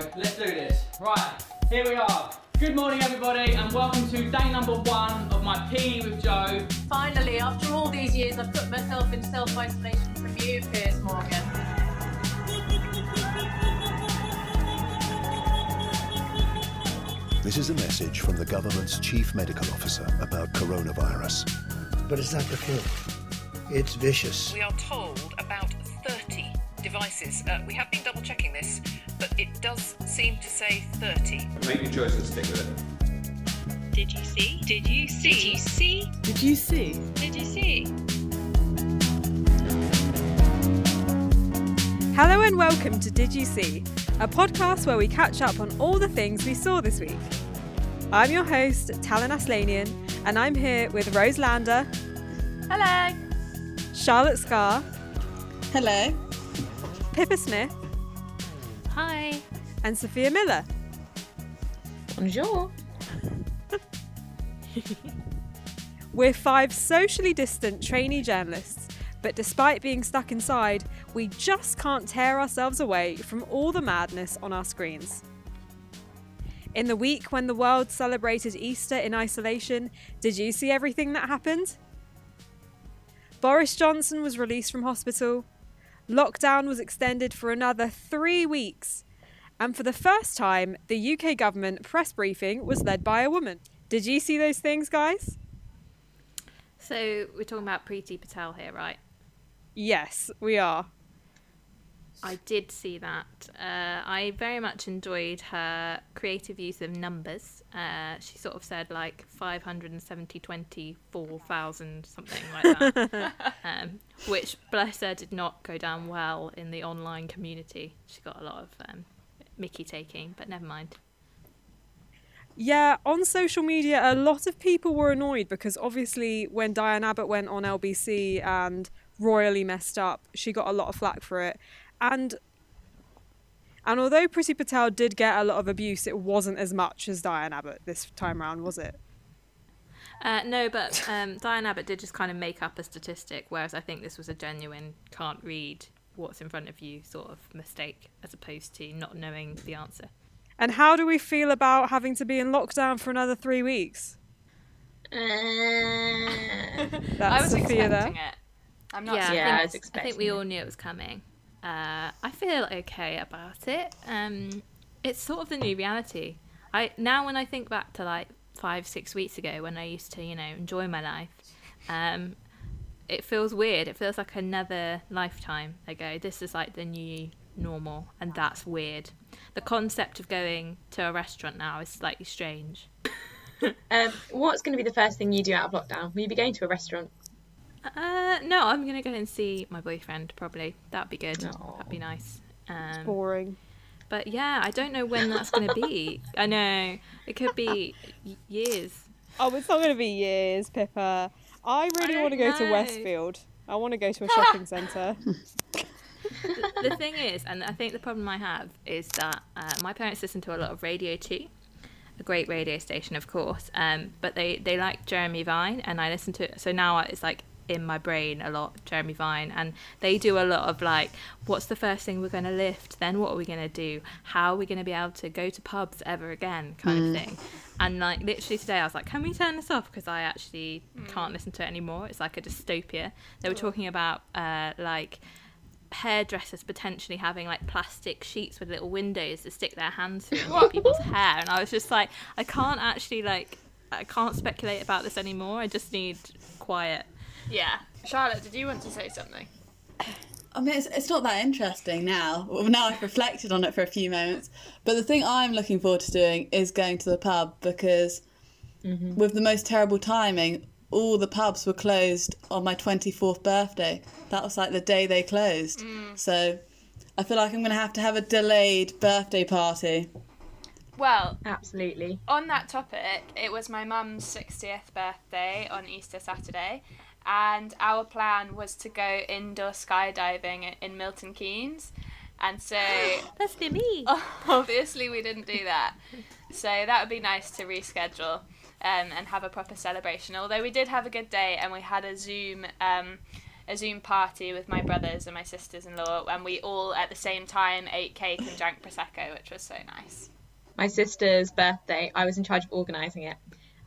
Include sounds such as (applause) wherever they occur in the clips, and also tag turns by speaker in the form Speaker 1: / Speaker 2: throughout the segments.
Speaker 1: Joe. Let's do this. Right, here we are. Good morning, everybody, and welcome to day number one of my PE with Joe.
Speaker 2: Finally, after all these years, I've put myself in self isolation from you, Piers Morgan.
Speaker 3: This is a message from the government's chief medical officer about coronavirus.
Speaker 4: But it's not the flu. It's vicious.
Speaker 5: We are told about 30 devices. Uh, we have been double checking this, but it does seem to say 30.
Speaker 6: Make your choice and stick with it.
Speaker 7: Did you see? Did you see? Did you see?
Speaker 8: Did you see?
Speaker 7: Did you see?
Speaker 8: Hello and welcome to Did You See, a podcast where we catch up on all the things we saw this week. I'm your host, Talon Aslanian, and I'm here with Rose Lander,
Speaker 2: Hello.
Speaker 8: Charlotte Scar,
Speaker 9: Hello.
Speaker 8: Pippa Smith,
Speaker 2: Hi.
Speaker 8: and Sophia Miller.
Speaker 2: Bonjour. (laughs)
Speaker 8: We're five socially distant trainee journalists, but despite being stuck inside, we just can't tear ourselves away from all the madness on our screens. In the week when the world celebrated Easter in isolation, did you see everything that happened? Boris Johnson was released from hospital. Lockdown was extended for another three weeks. And for the first time, the UK government press briefing was led by a woman. Did you see those things, guys?
Speaker 10: So we're talking about Priti Patel here, right?
Speaker 8: Yes, we are.
Speaker 10: I did see that. Uh, I very much enjoyed her creative use of numbers. Uh, she sort of said like 570, 24,000, something like that. (laughs) um, which, bless her, did not go down well in the online community. She got a lot of um, Mickey taking, but never mind.
Speaker 8: Yeah, on social media, a lot of people were annoyed because obviously, when Diane Abbott went on LBC and royally messed up, she got a lot of flack for it. And and although Priti Patel did get a lot of abuse, it wasn't as much as Diane Abbott this time round, was it?
Speaker 10: Uh, no, but um, (laughs) Diane Abbott did just kind of make up a statistic, whereas I think this was a genuine can't read what's in front of you sort of mistake, as opposed to not knowing the answer.
Speaker 8: And how do we feel about having to be in lockdown for another three weeks?
Speaker 2: Uh,
Speaker 8: That's
Speaker 11: I was
Speaker 8: Sophia
Speaker 11: expecting
Speaker 8: there.
Speaker 11: it. I'm not.
Speaker 10: yeah,
Speaker 2: Yeah,
Speaker 10: I,
Speaker 2: I
Speaker 10: think,
Speaker 2: was
Speaker 10: I think we all knew it was coming. Uh, I feel okay about it. Um, it's sort of the new reality. I now when I think back to like five, six weeks ago when I used to, you know, enjoy my life, um, it feels weird. It feels like another lifetime ago. This is like the new normal, and that's weird. The concept of going to a restaurant now is slightly strange. (laughs)
Speaker 2: Um, what's going to be the first thing you do out of lockdown? Will you be going to a restaurant?
Speaker 10: Uh, no, I'm gonna go and see my boyfriend. Probably that'd be good.
Speaker 2: Aw.
Speaker 10: That'd be nice. Um,
Speaker 8: Boring.
Speaker 10: But yeah, I don't know when that's going to be. (laughs) I know it could be years.
Speaker 8: Oh, it's not going to be years, Pippa. I really want to go to. Westfield. I want to go to a (laughs) shopping centre.
Speaker 10: The, the thing is, and I think the problem I have is that uh, my parents listen to a lot of Radio 2 a great radio station, of course. Um, but they they like Jeremy Vine, and I listen to it. So now it's like in my brain a lot Jeremy Vine, and they do a lot of like, what's the first thing we're going to lift? Then what are we going to do? How are we going to be able to go to pubs ever again? Kind of thing. And like literally today, I was like, can we turn this off? Because I actually can't listen to it anymore. It's like a dystopia. They were talking about uh, like hairdressers potentially having like plastic sheets with little windows to stick their hands through and (laughs) people's hair and I was just like I can't actually like I can't speculate about this anymore I just need quiet
Speaker 11: Yeah. Charlotte, did you want to say something?
Speaker 9: I mean, it's, it's not that interesting now. Well, now I've reflected on it for a few moments. But the thing I'm looking forward to doing is going to the pub because, mm-hmm. with the most terrible timing, all the pubs were closed on my 24th birthday. That was like the day they closed. Mm. So I feel like I'm going to have to have a delayed birthday party.
Speaker 11: Well,
Speaker 2: Absolutely.
Speaker 11: on that topic, it was my mum's 60th birthday on Easter Saturday, and our plan was to go indoor skydiving in Milton Keynes. And so, (gasps)
Speaker 10: that's be me (laughs)
Speaker 11: obviously, we didn't do that. So, that would be nice to reschedule um, and have a proper celebration. Although, we did have a good day and we had a Zoom um, a Zoom party with my brothers and my sisters in law, and we all at the same time ate cake and drank prosecco, which was so nice.
Speaker 12: My sister's birthday, I was in charge of organising it,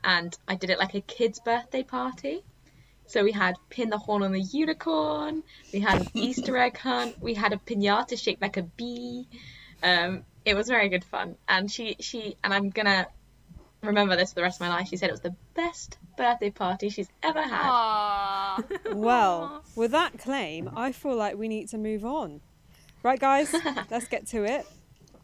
Speaker 12: and I did it like a kid's birthday party. So we had pin the horn on the unicorn, we had an (laughs) Easter egg hunt, we had a pinata shaped like a bee. Um, it was very good fun, and she she and I'm gonna remember this for the rest of my life. She said it was the best birthday party she's ever had.
Speaker 11: Aww. (laughs)
Speaker 8: Well, with that claim, I feel like we need to move on. Right, guys, (laughs) let's get to it.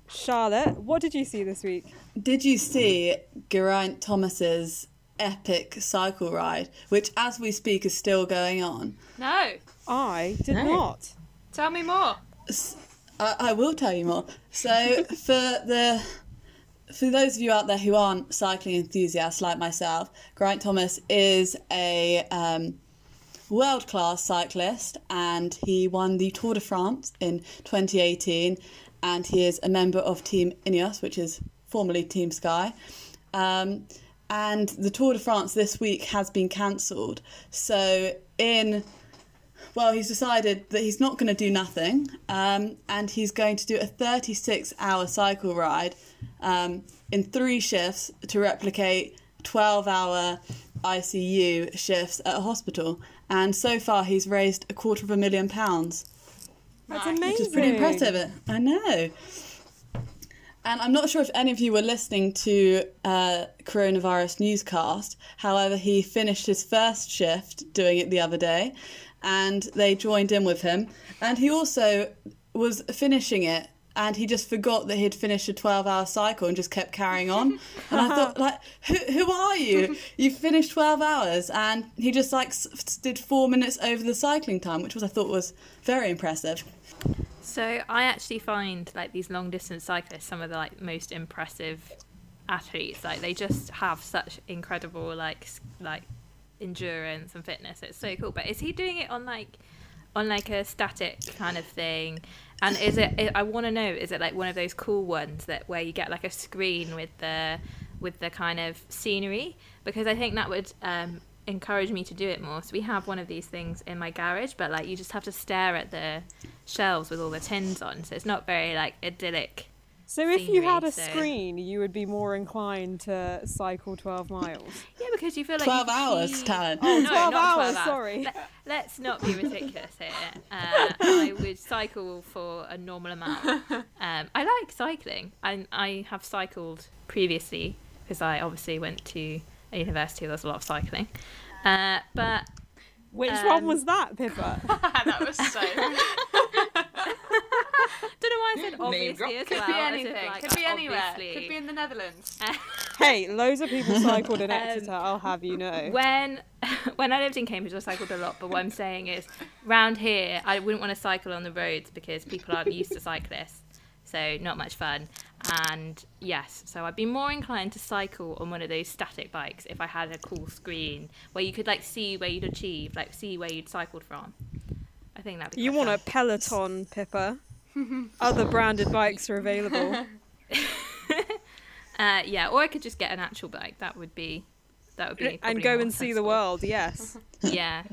Speaker 8: Charlotte, what did you see this week?
Speaker 9: Did you see Geraint Thomas's epic cycle ride, which as we speak is still going on?
Speaker 11: No.
Speaker 8: I did
Speaker 12: No.
Speaker 8: not.
Speaker 11: Tell me more.
Speaker 9: I, I will tell you more. So (laughs) for the for those of you out there who aren't cycling enthusiasts like myself, Geraint Thomas is a um, world class cyclist and he won the Tour de France in 2018 and he is a member of Team Ineos, which is formerly Team Sky. Um, and the Tour de France this week has been cancelled. So in well, he's decided that he's not going to do nothing, um, and he's going to do a 36-hour cycle ride um, in three shifts to replicate 12-hour ICU shifts at a hospital. And so far, he's raised a quarter of a million pounds,
Speaker 8: That's amazing.
Speaker 9: which is pretty impressive. I know. And I'm not sure if any of you were listening to uh, coronavirus newscast. However, he finished his first shift doing it the other day, and they joined in with him. And he also was finishing it, and he just forgot that he'd finished a 12-hour cycle and just kept carrying on. (laughs) And I thought, like, who, who are you? You finished 12 hours, and he just like s- did four minutes over the cycling time, which was I thought was very impressive.
Speaker 10: So I actually find like these long distance cyclists some of the like most impressive athletes. Like they just have such incredible like like endurance and fitness. It's so cool. But is he doing it on like on like a static kind of thing? And is it? I- want to know. Is it like one of those cool ones that where you get like a screen with the with the kind of scenery? Because I think that would um, encourage me to do it more. So we have one of these things in my garage, but like you just have to stare at the shelves with all the tins on. So it's not very like idyllic.
Speaker 8: So if you had a
Speaker 10: so-
Speaker 8: screen, you would be more inclined to cycle 12 miles.
Speaker 10: Yeah, because you feel like
Speaker 9: 12
Speaker 10: you
Speaker 9: hours,
Speaker 10: keep-
Speaker 9: Talon.
Speaker 8: Oh,
Speaker 10: No,
Speaker 8: 12
Speaker 10: not
Speaker 8: hours,
Speaker 10: 12
Speaker 8: sorry.
Speaker 10: Let, us not be ridiculous here. Uh, I (laughs) would cycle for a normal amount. Um, I like cycling. I, I have cycled previously because I obviously went to a university there's a lot of cycling. Uh, but
Speaker 8: Which one
Speaker 10: Um,
Speaker 8: was that, Pippa? (laughs)
Speaker 11: that was so. (laughs)
Speaker 10: don't know why I said obviously
Speaker 12: drop.
Speaker 10: as
Speaker 11: Could
Speaker 10: well.
Speaker 11: be anything.
Speaker 10: like,
Speaker 11: Could be
Speaker 10: uh,
Speaker 11: anywhere.
Speaker 10: obviously.
Speaker 11: Could be in the Netherlands. (laughs)
Speaker 8: hey, loads of people cycled in
Speaker 10: Um,
Speaker 8: Exeter, I'll have you know.
Speaker 10: when when I lived in Cambridge, I cycled a lot. But what I'm saying is, round here, I wouldn't want to cycle on the roads because people aren't used to cyclists, so not much fun. And yes, so I'd be more inclined to cycle on one of those static bikes if I had a cool screen where you could like see where you'd achieved, like see where you'd cycled from. I think that'd be.
Speaker 8: You want a. Peloton, Pippa. (laughs) Other branded bikes are available. (laughs) (laughs)
Speaker 10: Uh, yeah, or I could just get an actual bike. That would be. That would be.
Speaker 8: and go and see the world, yes.
Speaker 10: Yeah.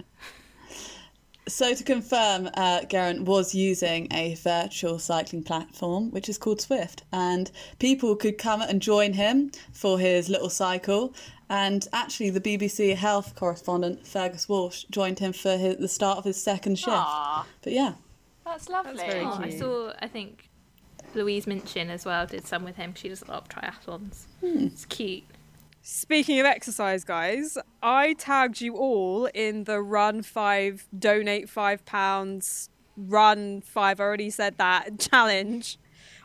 Speaker 9: So to confirm, uh, Geraint was using a virtual cycling platform, which is called Zwift, and people could come and join him for his little cycle. And actually, the BBC health correspondent Fergus Walsh joined him for his, the start of his second shift.
Speaker 11: Aw,
Speaker 9: But yeah,
Speaker 11: that's lovely.
Speaker 8: very
Speaker 10: Oh, I saw. I think Louise Minchin as well did some with him. She does a lot of triathlons. It's cute.
Speaker 8: Speaking of exercise, guys, I tagged you all in the run five, donate five pounds, run five, I already said that, (laughs) challenge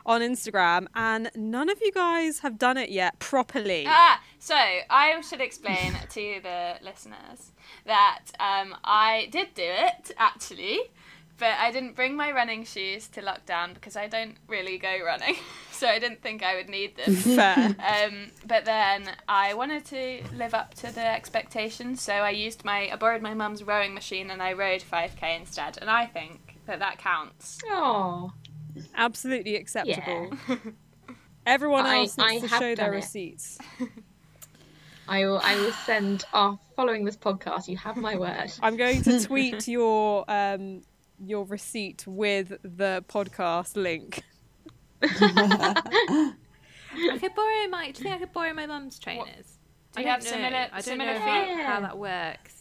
Speaker 8: on Instagram, and none of you guys have done it yet properly.
Speaker 11: Ah, so I should explain (laughs) to the listeners that um, I did do it actually, but I didn't bring my running shoes to lockdown because I don't really go running, (laughs) (laughs) so I didn't think I would need them. (laughs)
Speaker 8: Fair.
Speaker 11: Um, but then I wanted to live up to the expectations, so I used my I borrowed my mum's rowing machine and I rowed 5k instead, and I think that that counts.
Speaker 12: Oh,
Speaker 8: Absolutely acceptable. (laughs) Everyone
Speaker 12: I-
Speaker 8: else needs
Speaker 12: I
Speaker 8: to show their
Speaker 12: it.
Speaker 8: receipts.
Speaker 12: I will. I will send off following this podcast. You have my word.
Speaker 8: I'm going to tweet your um your receipt with the podcast link. (laughs)
Speaker 10: I could borrow my. Do you think I could borrow my mum's trainers?
Speaker 11: Do
Speaker 10: I
Speaker 11: you
Speaker 10: don't
Speaker 11: have
Speaker 10: know.
Speaker 11: similar-
Speaker 10: I don't
Speaker 11: similar
Speaker 10: know
Speaker 11: feet?
Speaker 10: how, how that works.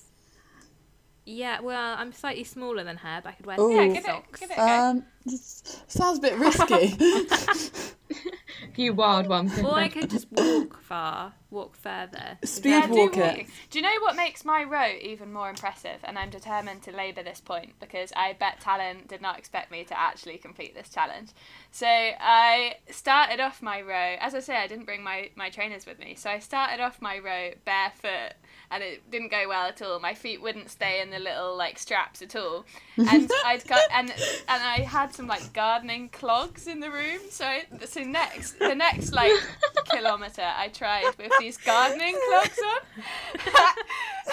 Speaker 10: Yeah, well, I'm slightly smaller than her, but I could wear
Speaker 9: Ooh.
Speaker 10: yeah,
Speaker 9: Yeah, give
Speaker 11: it-
Speaker 10: socks.
Speaker 11: give it a.
Speaker 9: Um, this sounds a bit risky. (laughs) (laughs)
Speaker 12: You wild one.
Speaker 10: Or I could just walk far, walk further.
Speaker 9: Speed
Speaker 11: do. Do you know what makes my row even more impressive? And I'm determined to labour this point because I bet Talon did not expect me to actually complete this challenge. So I started off my row. As I say, I didn't bring my, my trainers with me. So I started off my row barefoot and it didn't go well at all. My feet wouldn't stay in the little like straps at all. And (laughs) I'd got and and I had some like gardening clogs in the room. So I, so next the next like (laughs) kilometre I tried with these gardening clogs on.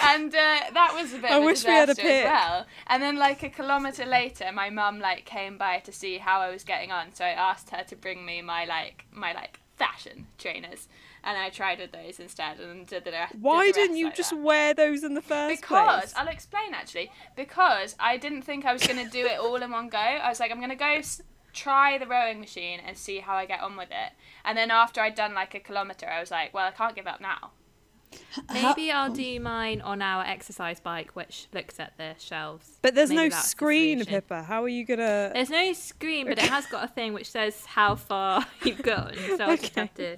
Speaker 11: (laughs) and uh, that was a bit
Speaker 8: I
Speaker 11: of a
Speaker 8: wish we had a
Speaker 11: disaster as well. And then like a kilometre later my mum like came by to see how I was getting on. So I asked her to bring me my like my like fashion trainers. And I tried with those instead and did the rest.
Speaker 8: Why
Speaker 11: did the
Speaker 8: didn't you
Speaker 11: like
Speaker 8: just
Speaker 11: that.
Speaker 8: wear those in the first
Speaker 11: Because
Speaker 8: place?
Speaker 11: Because I'll explain actually. Because I didn't think I was going to do it all in one go. I was like, I'm going to go try the rowing machine and see how I get on with it. And then after I'd done like a kilometre, I was like, well, I can't give up now.
Speaker 10: Maybe I'll do mine on our exercise bike, which looks at the shelves.
Speaker 8: But there's
Speaker 10: Maybe
Speaker 8: no
Speaker 10: that's the
Speaker 8: screen,
Speaker 10: solution.
Speaker 8: Pippa. How are you gonna?
Speaker 10: There's no screen, but it has got a thing which says how far (laughs) you've gone. So I'll just have to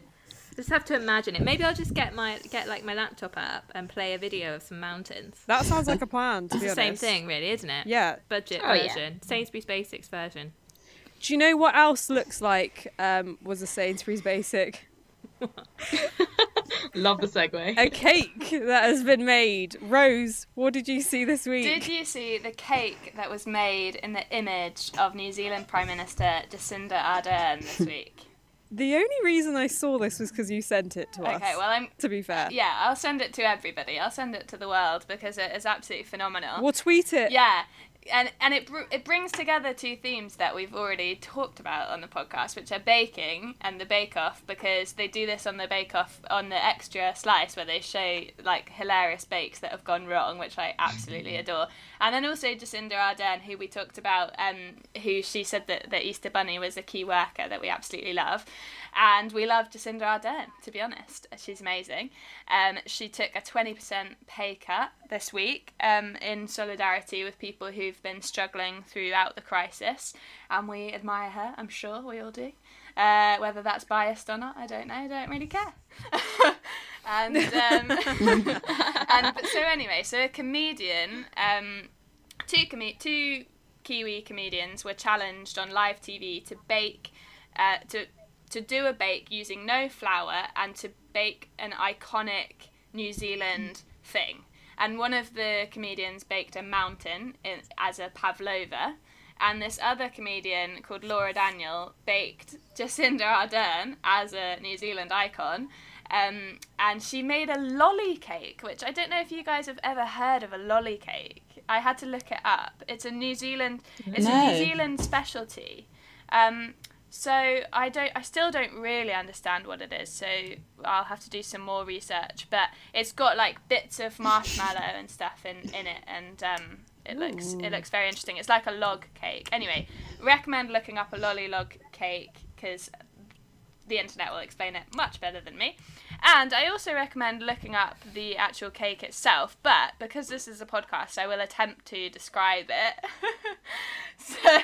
Speaker 10: just have to imagine it. Maybe I'll just get my get like my laptop up and play a video of some mountains.
Speaker 8: That sounds like a (laughs) plan. To
Speaker 10: It's
Speaker 8: be
Speaker 10: the same thing, really, isn't it?
Speaker 8: Yeah.
Speaker 10: Budget
Speaker 12: Oh, yeah.
Speaker 10: version, Sainsbury's Basics version.
Speaker 8: Do you know what else looks like um, was a Sainsbury's Basic? (laughs)
Speaker 12: Love the segue.
Speaker 8: A cake that has been made. Rose, what did you see this week?
Speaker 11: Did you see the cake that was made in the image of New Zealand Prime Minister Jacinda Ardern this (laughs) week?
Speaker 8: The only reason I saw this was because you sent it to us.
Speaker 11: Okay, well, I'm.
Speaker 8: To be fair.
Speaker 11: Yeah, I'll send it to everybody. I'll send it to the world because it is absolutely phenomenal.
Speaker 8: We'll tweet it.
Speaker 11: Yeah, and and it br- it brings together two themes that we've already talked about on the podcast, which are baking and the Bake Off, because they do this on the Bake Off on the extra slice where they show like hilarious bakes that have gone wrong, which I absolutely adore. And then also Jacinda Ardern, who we talked about, um, who she said that the Easter Bunny was a key worker that we absolutely love. And we love Jacinda Ardern, to be honest. She's amazing. Um, she took a 20% pay cut this week um, in solidarity with people who've been struggling throughout the crisis. And we admire her, I'm sure we all do. Uh, whether that's biased or not, I don't know. I don't really care. (laughs) and um, (laughs) and but so anyway, so a comedian, um, two com- two Kiwi comedians were challenged on live TV to bake, uh, to to do a bake using no flour and to bake an iconic New Zealand thing. And one of the comedians baked a mountain in, as a pavlova, and this other comedian called Laura Daniel baked Jacinda Ardern as a New Zealand icon. Um, and she made a lolly cake, which I don't know if you guys have ever heard of a lolly cake. I had to look it up. It's a New Zealand, it's a New Zealand specialty. Um, so I don't, I still don't really understand what it is. So I'll have to do some more research. But it's got like bits of marshmallow and stuff in, in it, and um, it looks it looks very interesting. It's like a log cake. Anyway, recommend looking up a lolly log cake because the internet will explain it much better than me. And I also recommend looking up the actual cake itself, but because this is a podcast, I will attempt to describe it. (laughs) so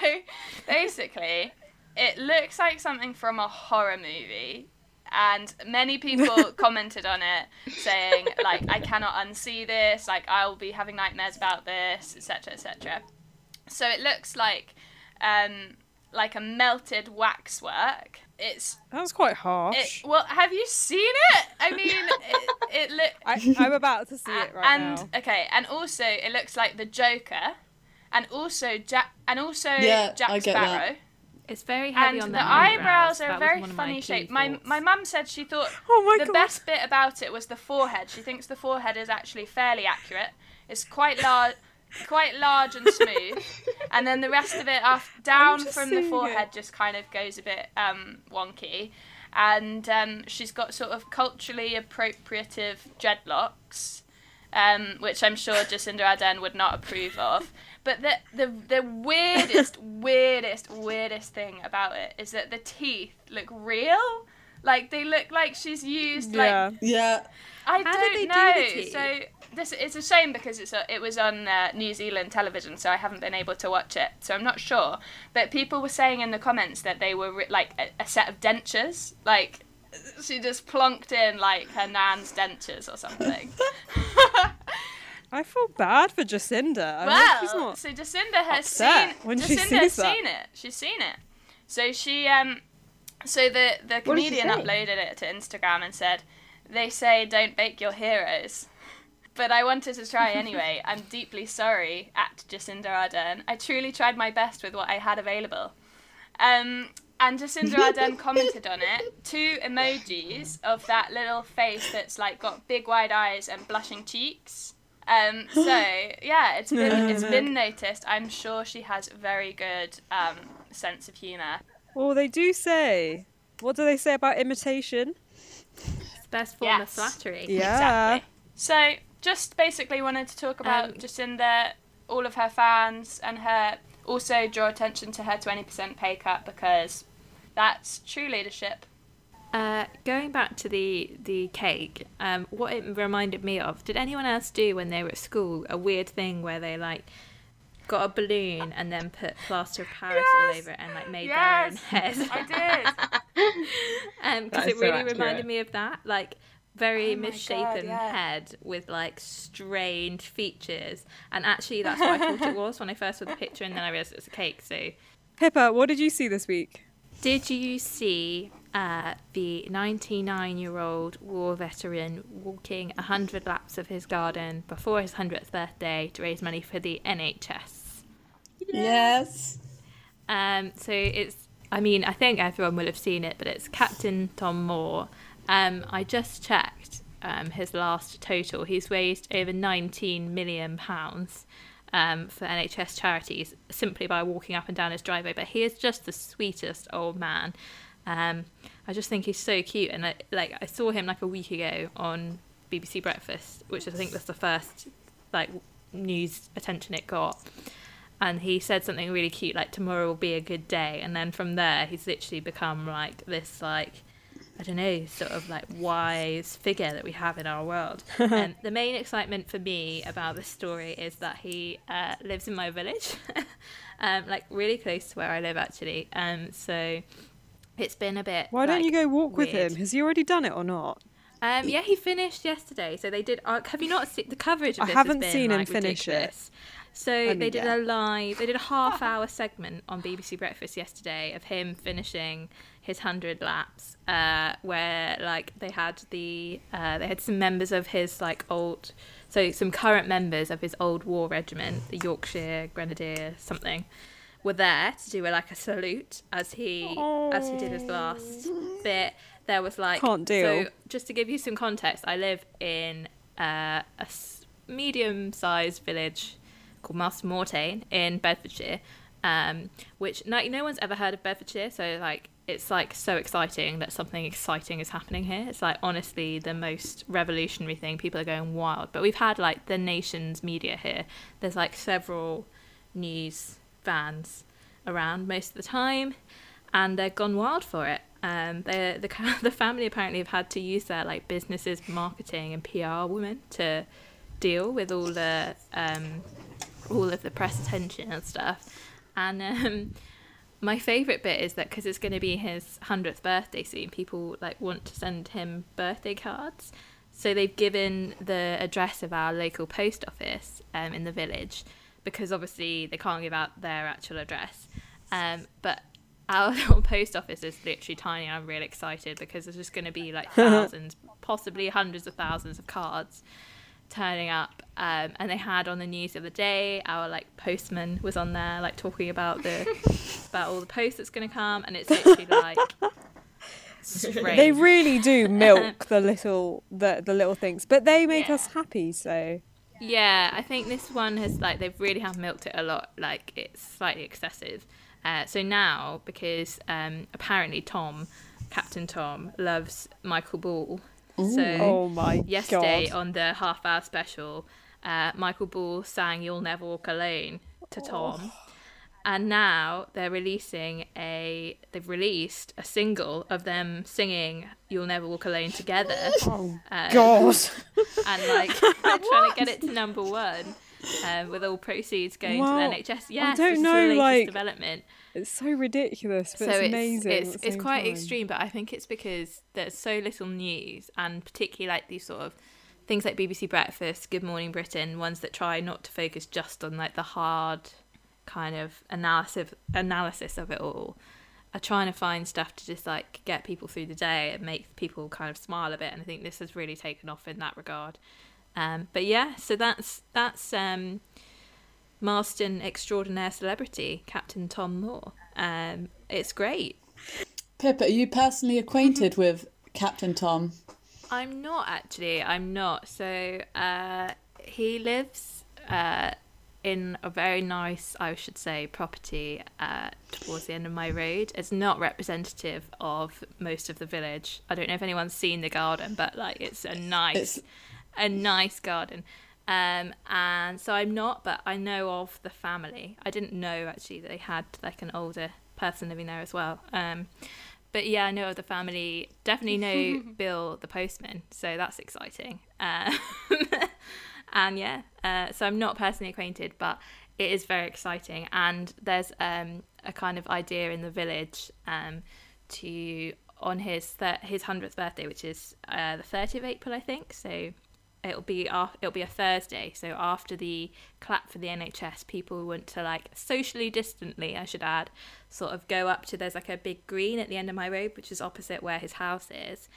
Speaker 11: basically, it looks like something from a horror movie. And many (laughs) people commented on it saying, like, I cannot unsee this, like, I'll be having nightmares about this, etc., etc. So it looks like um, like a melted waxwork. It's
Speaker 8: That was quite harsh.
Speaker 11: it, well, have you seen it? I mean, it, it look. (laughs)
Speaker 8: I, I'm about to see it right
Speaker 11: and
Speaker 8: now.
Speaker 11: okay, and also it looks like the Joker, and also Jack, and also
Speaker 9: Yeah,
Speaker 11: Jack
Speaker 9: I get that.
Speaker 10: It's very heavy
Speaker 11: And
Speaker 10: on
Speaker 11: the
Speaker 10: the
Speaker 11: eyebrows are a very
Speaker 10: my
Speaker 11: funny shape. My my mum said she thought (laughs)
Speaker 8: Oh
Speaker 11: the
Speaker 8: God.
Speaker 11: best bit about it was the forehead. She thinks the forehead is actually fairly accurate. It's quite large, quite large and smooth, (laughs) and then the rest of it off down from the forehead
Speaker 8: it.
Speaker 11: just kind of goes a bit um, wonky. And um, she's got sort of culturally appropriative dreadlocks. um, which I'm sure Jacinda Ardern would not approve of. But the the the weirdest, (laughs) weirdest, weirdest thing about it is that the teeth look real. Like they look like she's used like
Speaker 9: Yeah.
Speaker 11: I
Speaker 10: How did
Speaker 11: don't
Speaker 10: they do the teeth?
Speaker 11: So this it's a shame because it's a, it was on uh, New Zealand television, so I haven't been able to watch it. So I'm not sure. But people were saying in the comments that they were ri- like a, a set of dentures, like she just plonked in like her nan's dentures or something. (laughs)
Speaker 8: I feel bad for Jacinda. I hope
Speaker 11: well,
Speaker 8: she's not.
Speaker 11: so Jacinda has seen
Speaker 8: when
Speaker 11: Jacinda
Speaker 8: sees
Speaker 11: has
Speaker 8: that.
Speaker 11: seen it. She's seen it. So she um so the the
Speaker 12: What did she
Speaker 11: comedian uploaded it to Instagram and said, "They say don't bake your heroes." (laughs) But I wanted to try anyway. (laughs) I'm deeply sorry at Jacinda Ardern. I truly tried my best with what I had available. Um, and Jacinda Ardern (laughs) commented on it. Two emojis of that little face that's like got big wide eyes and blushing cheeks. Um, so (laughs) yeah, it's been it's been noticed. I'm sure she has a very good um, sense of humour.
Speaker 8: Well, they do say. What do they say about imitation?
Speaker 10: It's best form of flattery.
Speaker 8: Yeah.
Speaker 11: Exactly. So just basically wanted to talk about
Speaker 10: Um,
Speaker 11: Jacinda, all of her fans, and her also draw attention to her 20% pay cut because that's true leadership.
Speaker 10: Uh, going back to the the cake, um, what it reminded me of. Did anyone else do when they were at school a weird thing where they like got a balloon and then put plaster of Paris all over it and like made
Speaker 11: Yes!
Speaker 10: their own head?
Speaker 11: Yes, I did. (laughs)
Speaker 10: Um, because
Speaker 12: That
Speaker 10: it
Speaker 12: is so
Speaker 10: really
Speaker 12: accurate.
Speaker 10: reminded me of that, like very
Speaker 11: Oh my God,
Speaker 10: misshapen
Speaker 11: yeah.
Speaker 10: head with like strained features. And actually, that's what I thought it was when I first saw the picture, and then I realised it was a cake. So,
Speaker 8: Pippa, what did you see this week?
Speaker 10: did you see uh, the 99 year old war veteran walking 100 laps of his garden before his 100th birthday to raise money for the NHS?
Speaker 9: Yes.
Speaker 10: Um, so it's, I mean, I think everyone will have seen it, but it's Captain Tom Moore. Um, I just checked um, his last total. He's raised over 19 million pounds um, for NHS charities simply by walking up and down his driveway. But he is just the sweetest old man. Um, I just think he's so cute, and I, like I saw him like a week ago on BBC Breakfast, which I think was the first like news attention it got. And he said something really cute like tomorrow will be a good day. And then from there he's literally become like this like i don't know sort of like wise figure that we have in our world. And (laughs) the main excitement for me about this story is that he uh, lives in my village. (laughs) Um, like really close to where i live actually. Um, so it's been a bit
Speaker 8: Why don't
Speaker 10: like,
Speaker 8: you go walk with
Speaker 10: weird.
Speaker 8: him? Has he already done it or not?
Speaker 10: um, yeah, he finished yesterday. So they did. Uh, have you not seen the coverage? Of
Speaker 8: I haven't
Speaker 10: been,
Speaker 8: seen him
Speaker 10: like,
Speaker 8: finish it.
Speaker 10: So
Speaker 8: I mean,
Speaker 10: they did
Speaker 8: yeah.
Speaker 10: a live. They did a half-hour segment on BBC Breakfast yesterday of him finishing his hundred laps, uh, where like they had the uh, they had some members of his like old, so some current members of his old war regiment, the Yorkshire Grenadier something, were there to do a, like a salute as he as he did his last bit. There was like
Speaker 8: Can't deal.
Speaker 10: So just to give you some context, I live in uh, a s- medium-sized village called Marston Moretaine in Bedfordshire, um, which no, no one's ever heard of Bedfordshire. So like, it's like so exciting that something exciting is happening here. It's like honestly the most revolutionary thing. People are going wild. But we've had like the nation's media here. There's like several news vans around most of the time, and they've gone wild for it. Um, the the (laughs) family apparently have had to use their like businesses, marketing, and PR women to deal with all the um, all of the press attention and stuff. And um, my favourite bit is that because it's going to be his hundredth birthday soon, people like want to send him birthday cards. So they've given the address of our local post office um, in the village because obviously they can't give out their actual address. Um, but our (laughs) little post office is literally tiny. I'm really excited because there's just going to be like (laughs) thousands, possibly hundreds of thousands of cards turning up. Um, and they had on the news the other day, our like postman was on there, like talking about the (laughs) about all the posts that's going to come, and it's literally like. strange.
Speaker 8: They really do milk the little the, the little things, but they make us happy. So
Speaker 10: Yeah, I think this one has like they've really have milked it a lot. Like it's slightly excessive. Uh, so now because um, apparently Tom, Captain Tom, loves Michael Ball So
Speaker 8: Oh my
Speaker 10: yesterday
Speaker 8: God.
Speaker 10: on the half hour special, uh, Michael Ball sang "You'll Never Walk Alone" to Tom, and now they're releasing a they've released a single of them singing "You'll Never Walk Alone" together.
Speaker 8: Oh
Speaker 10: Um,
Speaker 8: God.
Speaker 10: and like (laughs) they're trying to get it to number one. Um, with all proceeds going
Speaker 8: Wow.
Speaker 10: to the NHS. Yes,
Speaker 8: I don't know,
Speaker 10: the
Speaker 8: like
Speaker 10: development
Speaker 8: It's so ridiculous, but
Speaker 10: so
Speaker 8: it's amazing.
Speaker 10: It's,
Speaker 8: at the
Speaker 10: it's quite
Speaker 8: time.
Speaker 10: extreme, but I think it's because there's so little news, and particularly like these sort of things like BBC Breakfast, Good Morning Britain, ones that try not to focus just on like the hard kind of analysis analysis of it all. Are trying to find stuff to just like get people through the day and make people kind of smile a bit, and I think this has really taken off in that regard. Um, but yeah, so that's that's um, Marston extraordinaire celebrity Captain Tom Moore. Um, it's great.
Speaker 9: Pippa, are you personally acquainted with Captain Tom?
Speaker 10: I'm not actually. I'm not. So uh, he lives uh, in a very nice, I should say, property uh, towards the end of my road. It's not representative of most of the village. I don't know if anyone's seen the garden, but like it's a nice, a nice garden. Um, and so I'm not, but I know of the family. I didn't know actually that they had like an older person living there as well. Um, but yeah, I know of the family. Definitely know (laughs) Bill the postman, so that's exciting. Um, (laughs) and yeah, uh, so I'm not personally acquainted, but it is very exciting. And there's um, a kind of idea in the village um, to on his thir- his hundredth birthday, which is uh, the 30th of April, I think. So it'll be it'll be a Thursday. So after the clap for the NHS, people want to like socially distantly, I should add, sort of go up to there's like a big green at the end of my road, which is opposite where his house is.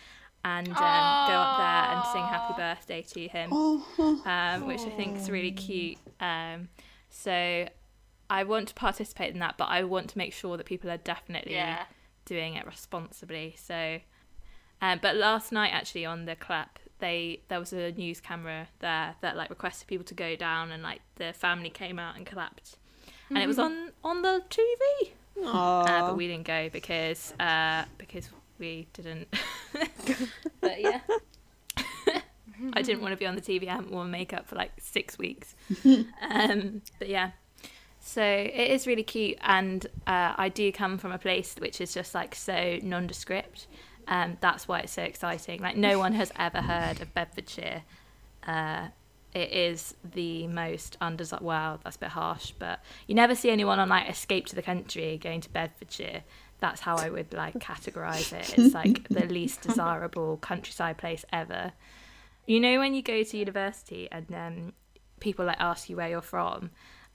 Speaker 10: And um, go up there and sing happy birthday to him, um, which I think is really cute. Um, so I want to participate in that, but I want to make sure that people are definitely
Speaker 11: Yeah.
Speaker 10: doing it responsibly. So, um, but last night actually on the clap, they there was a news camera there that like requested people to go down, and like the family came out and clapped, and it was on on the TV. Uh, but we didn't go because uh, because we didn't. (laughs) but yeah. I didn't want to be on the TV. I haven't worn makeup for like six weeks. (laughs) um, but yeah, so it is really cute, and uh, I do come from a place which is just like so nondescript. Um, that's why it's so exciting. Like no one has ever heard of Bedfordshire. Uh, it is the most undesirable. Well, that's a bit harsh, but you never see anyone on like Escape to the Country going to Bedfordshire. That's how I would like categorize it. It's like the (laughs) least desirable countryside place ever. You know when you go to university and then people like ask you where you're from,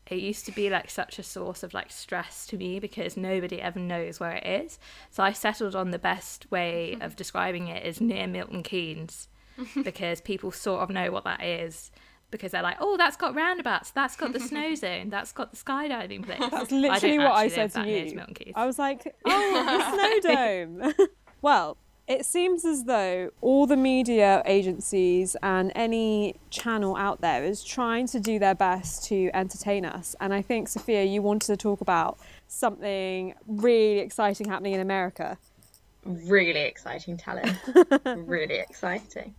Speaker 10: it used to be like such a source of like stress to me because nobody ever knows where it is. So I settled on the best way mm-hmm. of describing it is near Milton Keynes (laughs) because people sort of know what that is because they're like, oh, that's got roundabouts, that's got the snow (laughs) zone, that's got the skydiving place.
Speaker 8: That's literally
Speaker 10: don't
Speaker 8: what I said to you.
Speaker 10: Milton Keynes.
Speaker 8: I was like, (laughs) oh, the snow dome. well, it seems as though all the media agencies and any channel out there is trying to do their best to entertain us. And I think, Sophia, you wanted to talk about something really exciting happening in America.
Speaker 12: Really exciting talent. (laughs) really exciting.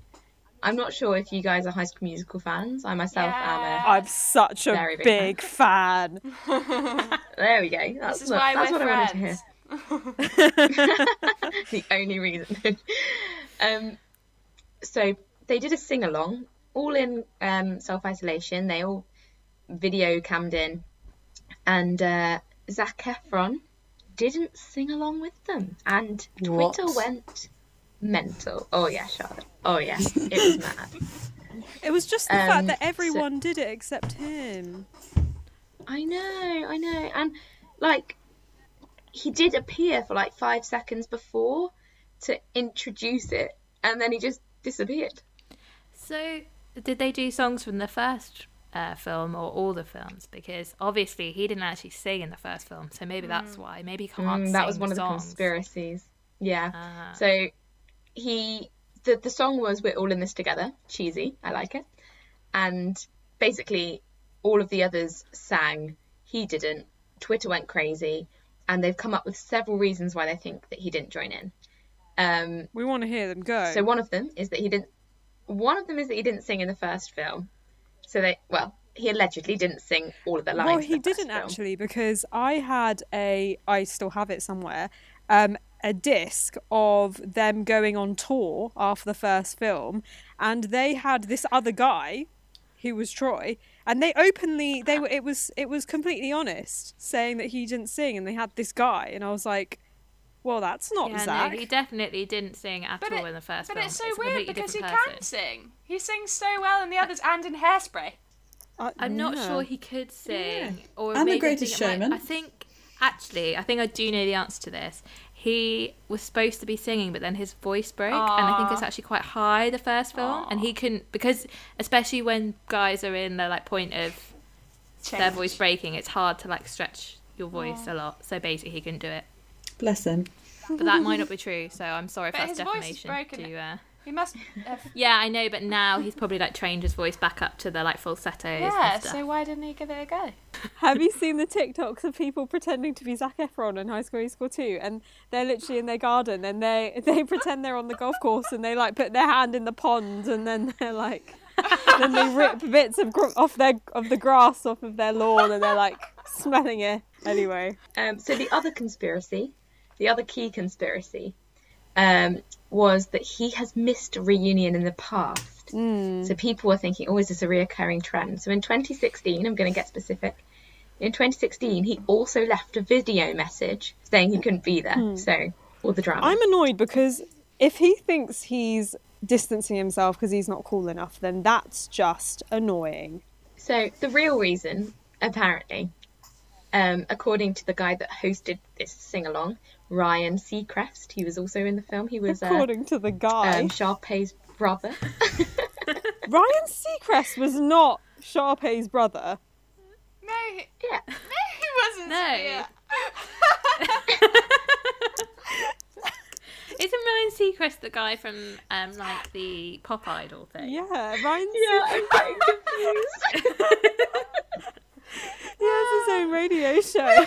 Speaker 12: I'm not sure if you guys are High School Musical fans. I myself am a.
Speaker 8: I'm such a
Speaker 12: Very
Speaker 8: big,
Speaker 12: big
Speaker 8: fan. (laughs)
Speaker 12: There we go. That's,
Speaker 11: This is
Speaker 12: what,
Speaker 11: why
Speaker 12: that's
Speaker 11: we're
Speaker 12: what I wanted to hear.
Speaker 11: friends. (laughs)
Speaker 12: the only reason. um, so they did a sing along, all in um, self isolation. They all video cammed in, and uh, Zac Efron didn't sing along with them, and Twitter
Speaker 8: What?
Speaker 12: went mental. Oh yeah, Charlotte. Oh yeah, it was (laughs) mad.
Speaker 8: It was just the
Speaker 12: Um,
Speaker 8: fact that
Speaker 12: so-
Speaker 8: everyone did it except him.
Speaker 12: I know, I know, and like he did appear for like five seconds before to introduce it, and then he just disappeared.
Speaker 10: So, did they do songs from the first uh, film or all the films? Because obviously he didn't actually sing in the first film, so maybe that's why. Maybe he can't
Speaker 12: Mm,
Speaker 10: sing
Speaker 12: that was one of the conspiracies. Yeah.
Speaker 10: Ah.
Speaker 12: So he the the song was "We're all in this together." Cheesy, I like it. And basically, all of the others sang. He didn't. Twitter went crazy, and they've come up with several reasons why they think that he didn't join in. Um,
Speaker 8: we want to hear them go.
Speaker 12: So one of them is that he didn't. One of them is that he didn't sing in the first film. So they well, he allegedly didn't sing all of the lines.
Speaker 8: Well, he didn't actually because I had a, I still have it somewhere, um, a disc of them going on tour after the first film, and they had this other guy, who was Troy, and they openly they were it was it was completely honest saying that he didn't sing, and they had this guy, and I was like, well, that's not
Speaker 10: yeah,
Speaker 8: Zac.
Speaker 10: no, he definitely didn't sing at
Speaker 11: But
Speaker 10: all
Speaker 11: it-
Speaker 10: in the first
Speaker 11: But
Speaker 10: film.
Speaker 11: it's so
Speaker 10: a
Speaker 11: weird because he
Speaker 10: different
Speaker 11: can
Speaker 10: person.
Speaker 11: sing. He sings so well in the others and in Hairspray.
Speaker 10: I'm not
Speaker 8: yeah.
Speaker 10: sure he could sing.
Speaker 9: Yeah.
Speaker 10: Or
Speaker 9: And The Greatest
Speaker 10: think it might-
Speaker 9: Showman.
Speaker 10: I think actually, I think I do know the answer to this. He was supposed to be singing, but then his voice broke, and I think it's actually quite high the first film, and he couldn't because especially when guys are in the like point of their voice breaking, it's hard to like stretch your voice a lot. So basically, he couldn't do it.
Speaker 9: Bless him.
Speaker 10: But that might (laughs) not be true. So I'm sorry
Speaker 11: But
Speaker 10: if that's
Speaker 11: his voice is
Speaker 10: defamation.
Speaker 11: broken.
Speaker 10: To, uh...
Speaker 11: He must have. (laughs)
Speaker 10: Yeah, I know, but now he's probably like trained his voice back up to the like falsettos.
Speaker 11: Yeah,
Speaker 10: and stuff.
Speaker 11: so why didn't he give it a go? (laughs)
Speaker 8: Have you seen the TikToks of people pretending to be Zac Efron in High School Musical 2? And they're literally in their garden and they (laughs) they pretend they're on the golf course and they like put their hand in the pond and then they're like then they rip bits of gr- off their of the grass off of their lawn and they're like smelling it. Anyway,
Speaker 12: Um, so the other conspiracy, the other key conspiracy, um, was that he has missed reunion in the past. So people were thinking, oh, is this a reoccurring trend? So in 2016, I'm going to get specific. In 2016, he also left a video message saying he couldn't be there. So all the drama.
Speaker 8: I'm annoyed because if he thinks he's distancing himself because he's not cool enough, then that's just annoying.
Speaker 12: So the real reason, apparently, um, according to the guy that hosted this sing along, Ryan Seacrest, he was also in the film. He was uh,
Speaker 8: According to the guy,
Speaker 12: um, Sharpay's brother. (laughs)
Speaker 8: Ryan Seacrest was not Sharpay's brother.
Speaker 11: No, he,
Speaker 12: yeah. (laughs)
Speaker 11: no, he wasn't.
Speaker 10: No.
Speaker 11: Yeah. (laughs)
Speaker 10: Isn't Ryan Seacrest the guy from um like the Pop Idol thing?
Speaker 8: Yeah, Ryan
Speaker 12: Yeah, I'm getting confused.
Speaker 8: He has his own radio show.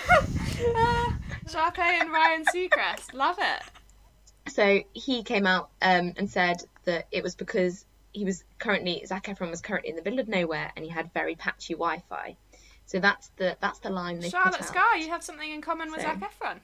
Speaker 11: Sharpay and Ryan Seacrest. Love it.
Speaker 12: So he came out um, and said that it was because he was currently Zac Efron was currently in the middle of nowhere and he had very patchy Wi-Fi. So that's the that's the line they
Speaker 11: Charlotte
Speaker 12: put out.
Speaker 11: Scar, you have something in common with
Speaker 12: So-
Speaker 11: Zac Efron.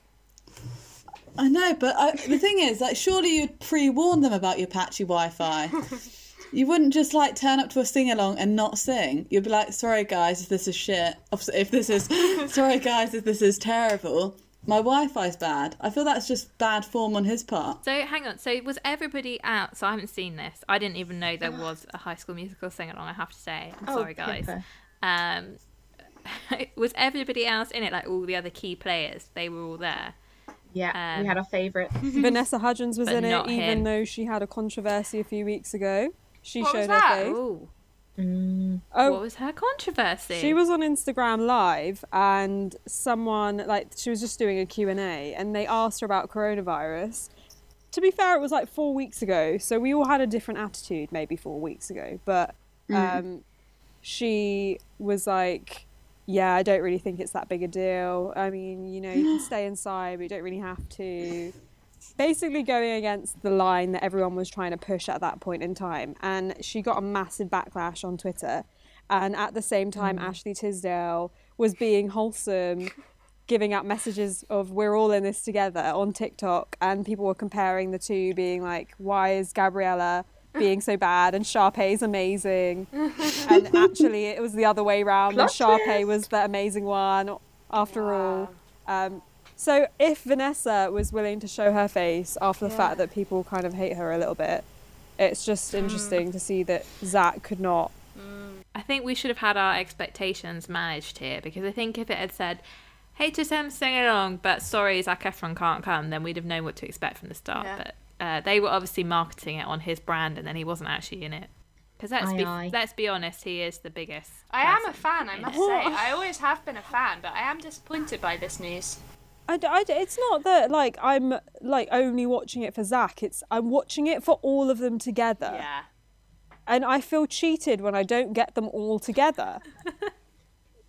Speaker 9: I know, but I, the thing is, like, surely you'd pre-warn them about your patchy Wi-Fi. (laughs) you wouldn't just like turn up to a sing-along and not sing. You'd be like, "Sorry guys, if this is shit. If this is, (laughs) sorry guys, if this is terrible. My Wi-Fi's bad." I feel that's just bad form on his part.
Speaker 10: So hang on. So was everybody out? So I haven't seen this. I didn't even know there was a High School Musical sing along. I have to say. I'm
Speaker 12: Oh,
Speaker 10: sorry, guys.
Speaker 12: Pippa.
Speaker 10: Um, (laughs) was everybody else in it? Like all the other key players, they were all there.
Speaker 12: Yeah,
Speaker 10: Um,
Speaker 12: we had our favourite. (laughs)
Speaker 8: Vanessa Hudgens was in it,
Speaker 10: not
Speaker 8: even
Speaker 10: him.
Speaker 8: though she had a controversy a few weeks ago. She
Speaker 11: What was
Speaker 8: showed her face.
Speaker 10: Ooh,
Speaker 12: Mm.
Speaker 8: Oh,
Speaker 10: what was her controversy?
Speaker 8: She was on Instagram live and someone like she was just doing a Q&A and they asked her about coronavirus. To be fair, it was like 4 weeks ago, so we all had a different attitude maybe 4 weeks ago, but um she was like yeah, I don't really think it's that big a deal. I mean, you know, you can (gasps) stay inside, but you don't really have to. Basically, going against the line that everyone was trying to push at that point in time. And she got a massive backlash on Twitter. And at the same time, Ashley Tisdale was being wholesome, giving out messages of we're all in this together on TikTok. And people were comparing the two, being like, why is Gabriella being so bad and Sharpay's amazing? (laughs) and actually, it was the other way
Speaker 12: around.
Speaker 8: Sharpay was the amazing one after all. Um, so if Vanessa was willing to show her face after the fact that people kind of hate her a little bit, it's just interesting to see that Zac could not.
Speaker 10: I think we should have had our expectations managed here because I think if it had said, "Hey, to them sing along," but sorry, Zac Efron can't come, then we'd have known what to expect from the start.
Speaker 11: Yeah.
Speaker 10: But uh, they were obviously marketing it on his brand, and then he wasn't actually in it. Because let's
Speaker 12: Aye,
Speaker 10: be
Speaker 12: aye.
Speaker 10: let's be honest, he is the biggest.
Speaker 11: I am a fan, I must (laughs) say. I always have been a fan, but I am disappointed by this news.
Speaker 8: I, d- I d- it's not that like I'm like only watching it for Zac. It's I'm watching it for all of them together,
Speaker 11: Yeah.
Speaker 8: and I feel cheated when I don't get them all together.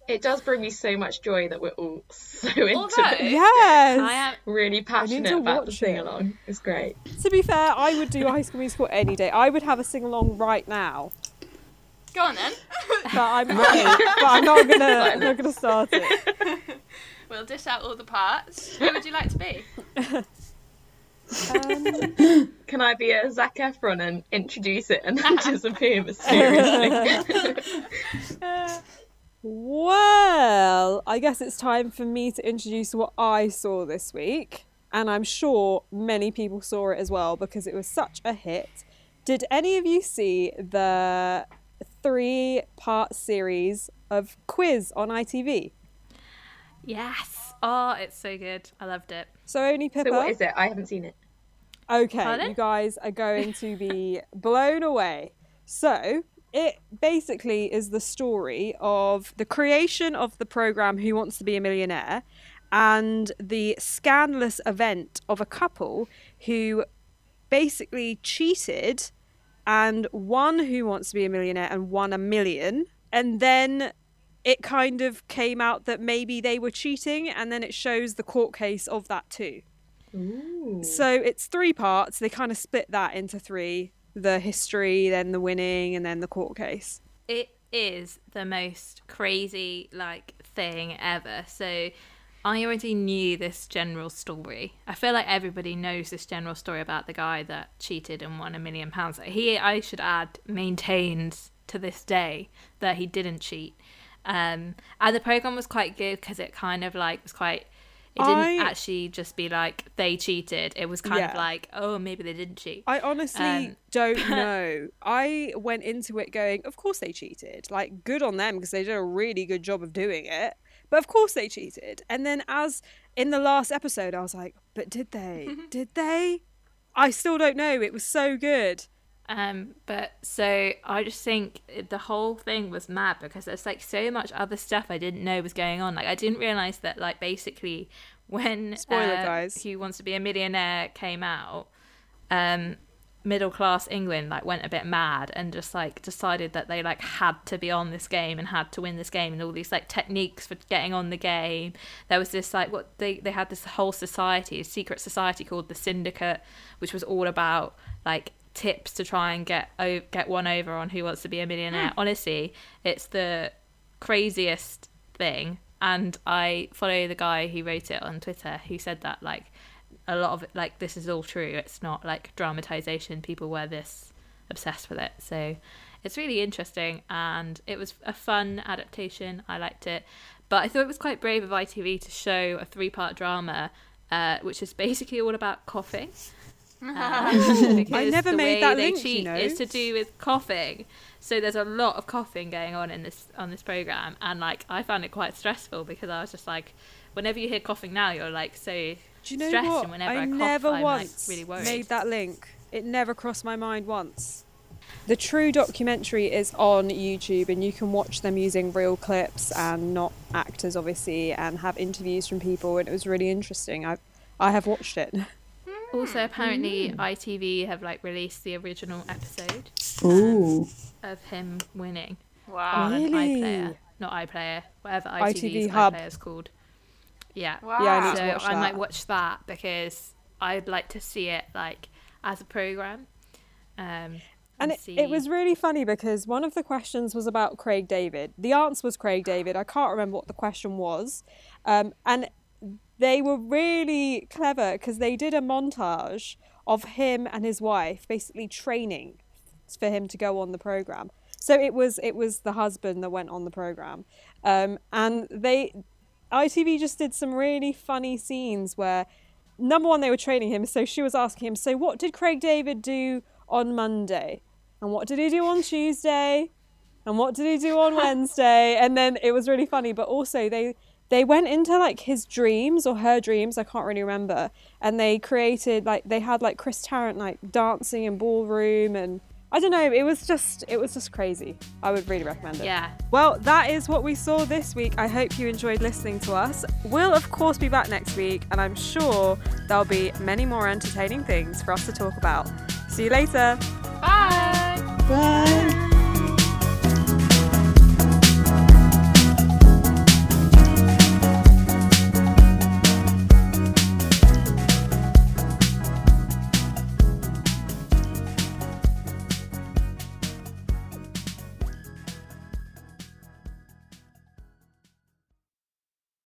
Speaker 12: It does bring me so much joy that we're all so into
Speaker 11: Although-
Speaker 12: it.
Speaker 8: Yes.
Speaker 10: I am
Speaker 12: Really passionate about the sing along. It's great.
Speaker 8: To be fair, I would do High School Musical any day. I would have a sing along right now,
Speaker 11: Go on then.
Speaker 8: but I'm, (laughs) but I'm not gonna I'm not gonna start it. (laughs)
Speaker 11: we'll dish out all the parts. Who would you like to be?
Speaker 8: Um,
Speaker 12: Can I be a Zac Efron and introduce it and then (laughs) (laughs) disappear mysteriously?
Speaker 8: Well, I guess it's time for me to introduce what I saw this week. And I'm sure many people saw it as well because it was such a hit. Did any of you see the three part series of Quiz on ITV?
Speaker 10: Yes. Oh, it's so good. I loved it.
Speaker 8: So, only Pippa.
Speaker 12: so what is it? I haven't seen it.
Speaker 8: Okay,
Speaker 10: Pardon?
Speaker 8: you guys are going to be (laughs) blown away. So, it basically is the story of the creation of the program Who Wants to Be a Millionaire and the scandalous event of a couple who basically cheated and won Who Wants to Be a Millionaire and won a million. And then it kind of came out that maybe they were cheating, and then it shows the court case of that too. So it's three parts. They kind of split that into three the history, then the winning, and then the court case.
Speaker 10: It is the most crazy like thing ever. So I already knew this general story. I feel like everybody knows this general story about the guy that cheated and won a million pounds. He, I should add, maintains to this day that he didn't cheat. Um, and the program was quite good because it kind of like was quite. It didn't
Speaker 8: I-
Speaker 10: actually just be like they cheated. It was kind of like, oh, maybe they didn't cheat.
Speaker 8: I honestly
Speaker 10: Um,
Speaker 8: don't (laughs) know. I went into it going, of course they cheated. Like, good on them because they did a really good job of doing it. But of course they cheated. And then, as in the last episode, I was like, but did they? (laughs) did they? I still don't know. It was so good.
Speaker 10: Um, but so I just think the whole thing was mad because there's like so much other stuff I didn't know was going on. Like I didn't realize that like basically when
Speaker 8: Spoiler,
Speaker 10: uh,
Speaker 8: guys.
Speaker 10: Who Wants to Be a Millionaire came out, um, middle class England like went a bit mad and just like decided that they like had to be on this game and had to win this game and all these like techniques for getting on the game. There was this like what they they had this whole society, a secret society called the Syndicate, which was all about like tips to try and get o- get one over on Who Wants to Be a Millionaire. Honestly, it's the craziest thing and I follow the guy who wrote it on Twitter who said that like a lot of it like this is all true. It's not like dramatization. People were this obsessed with it. So it's really interesting and it was a fun adaptation. I liked it. But I thought it was quite brave of ITV to show a three part drama uh, which is basically all about coughing. (laughs) Uh, because
Speaker 8: never made that link, you know.
Speaker 10: is to do with coughing. So there's a lot of coughing going on in this on this program, and like I found it quite stressful because I was just like, whenever you hear coughing now, you're like so
Speaker 8: Do you know
Speaker 10: stressed,
Speaker 8: what?
Speaker 10: and whenever I,
Speaker 8: I
Speaker 10: cough,
Speaker 8: never
Speaker 10: I'm
Speaker 8: once
Speaker 10: like really worried.
Speaker 8: made that link. It never crossed my mind once. The true documentary is on YouTube, and you can watch them using real clips and not actors, obviously, and have interviews from people. And it was really interesting. I, I have watched it. (laughs)
Speaker 10: Also, apparently, ITV have like released the original episode
Speaker 9: Ooh.
Speaker 10: of him winning
Speaker 11: Wow.
Speaker 10: on an
Speaker 8: Really?
Speaker 10: iPlayer, not iPlayer, whatever
Speaker 8: ITV
Speaker 10: ITV's
Speaker 8: Hub.
Speaker 10: iPlayer is called. Yeah.
Speaker 11: Wow.
Speaker 8: Yeah, I need
Speaker 10: so
Speaker 8: to watch
Speaker 10: I
Speaker 8: that.
Speaker 10: might watch that because I'd like to see it like as a program. Um,
Speaker 8: And it,
Speaker 10: see.
Speaker 8: it was really funny because one of the questions was about Craig David. The answer was Craig David. I can't remember what the question was. Um, and they were really clever because they did a montage of him and his wife basically training for him to go on the program. So it was it was the husband that went on the program, um, and they ITV just did some really funny scenes where number one they were training him. So she was asking him, so what did Craig David do on Monday, and what did he do on Tuesday, and what did he do on Wednesday? And then it was really funny, but also they they went into like his dreams or her dreams i can't really remember and they created like they had like chris tarrant like dancing in ballroom and i don't know it was just it was just crazy i would really recommend it
Speaker 10: Yeah.
Speaker 8: well that is what we saw this week i hope you enjoyed listening to us we'll of course be back next week and i'm sure there'll be many more entertaining things for us to talk about see you later
Speaker 11: Bye.
Speaker 9: Bye.